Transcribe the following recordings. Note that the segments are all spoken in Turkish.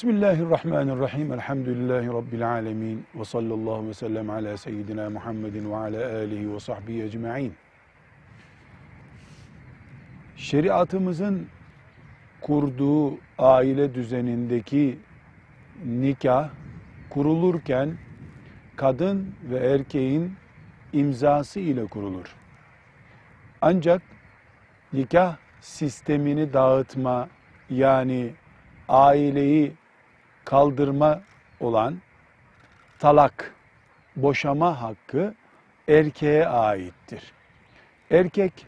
Bismillahirrahmanirrahim. Elhamdülillahi Rabbil alemin. Ve sallallahu ve sellem ala seyyidina Muhammedin ve ala alihi ve sahbihi ecma'in. Şeriatımızın kurduğu aile düzenindeki nikah kurulurken kadın ve erkeğin imzası ile kurulur. Ancak nikah sistemini dağıtma yani aileyi kaldırma olan talak, boşama hakkı erkeğe aittir. Erkek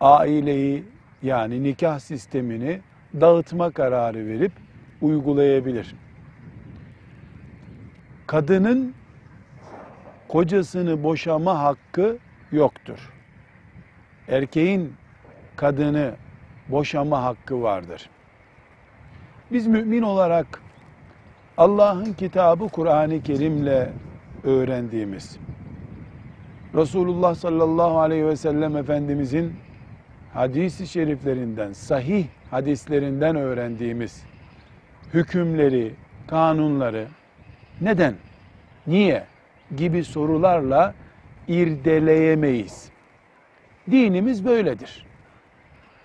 aileyi yani nikah sistemini dağıtma kararı verip uygulayabilir. Kadının kocasını boşama hakkı yoktur. Erkeğin kadını boşama hakkı vardır. Biz mümin olarak Allah'ın kitabı Kur'an-ı Kerim'le öğrendiğimiz, Resulullah sallallahu aleyhi ve sellem Efendimizin hadisi şeriflerinden, sahih hadislerinden öğrendiğimiz hükümleri, kanunları neden, niye gibi sorularla irdeleyemeyiz. Dinimiz böyledir.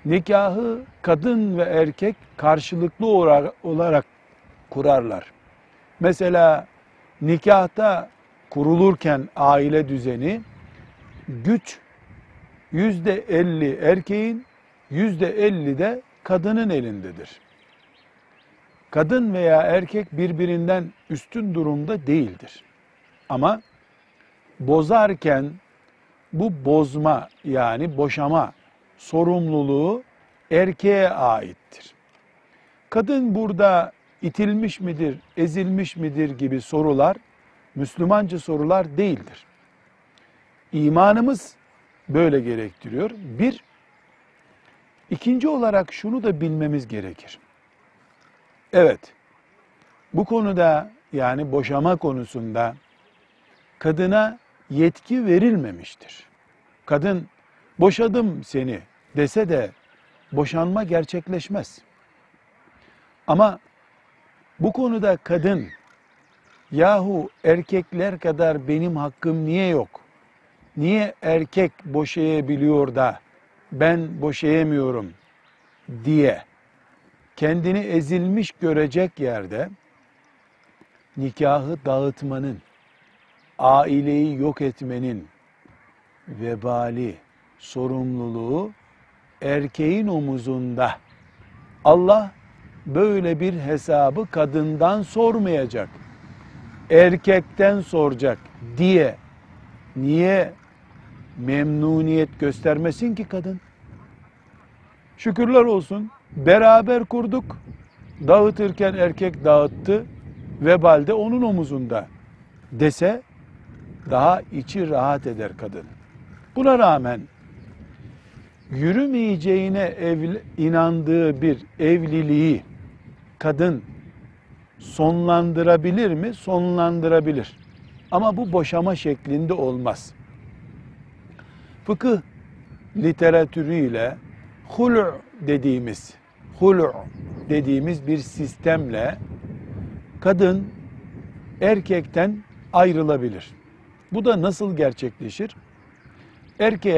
Nikahı kadın ve erkek karşılıklı olarak kurarlar. Mesela nikahta kurulurken aile düzeni güç yüzde elli erkeğin yüzde elli de kadının elindedir. Kadın veya erkek birbirinden üstün durumda değildir. Ama bozarken bu bozma yani boşama sorumluluğu erkeğe aittir. Kadın burada itilmiş midir, ezilmiş midir gibi sorular Müslümanca sorular değildir. İmanımız böyle gerektiriyor. Bir, ikinci olarak şunu da bilmemiz gerekir. Evet, bu konuda yani boşama konusunda kadına yetki verilmemiştir. Kadın boşadım seni dese de boşanma gerçekleşmez. Ama bu konuda kadın yahu erkekler kadar benim hakkım niye yok? Niye erkek boşayabiliyor da ben boşayamıyorum diye kendini ezilmiş görecek yerde nikahı dağıtmanın, aileyi yok etmenin vebali, sorumluluğu erkeğin omuzunda. Allah böyle bir hesabı kadından sormayacak. Erkekten soracak diye niye memnuniyet göstermesin ki kadın? Şükürler olsun beraber kurduk. Dağıtırken erkek dağıttı. Vebalde onun omuzunda dese daha içi rahat eder kadın. Buna rağmen yürümeyeceğine evli, inandığı bir evliliği kadın sonlandırabilir mi? Sonlandırabilir. Ama bu boşama şeklinde olmaz. Fıkıh literatürüyle hulu dediğimiz hulu dediğimiz bir sistemle kadın erkekten ayrılabilir. Bu da nasıl gerçekleşir? Erkeğe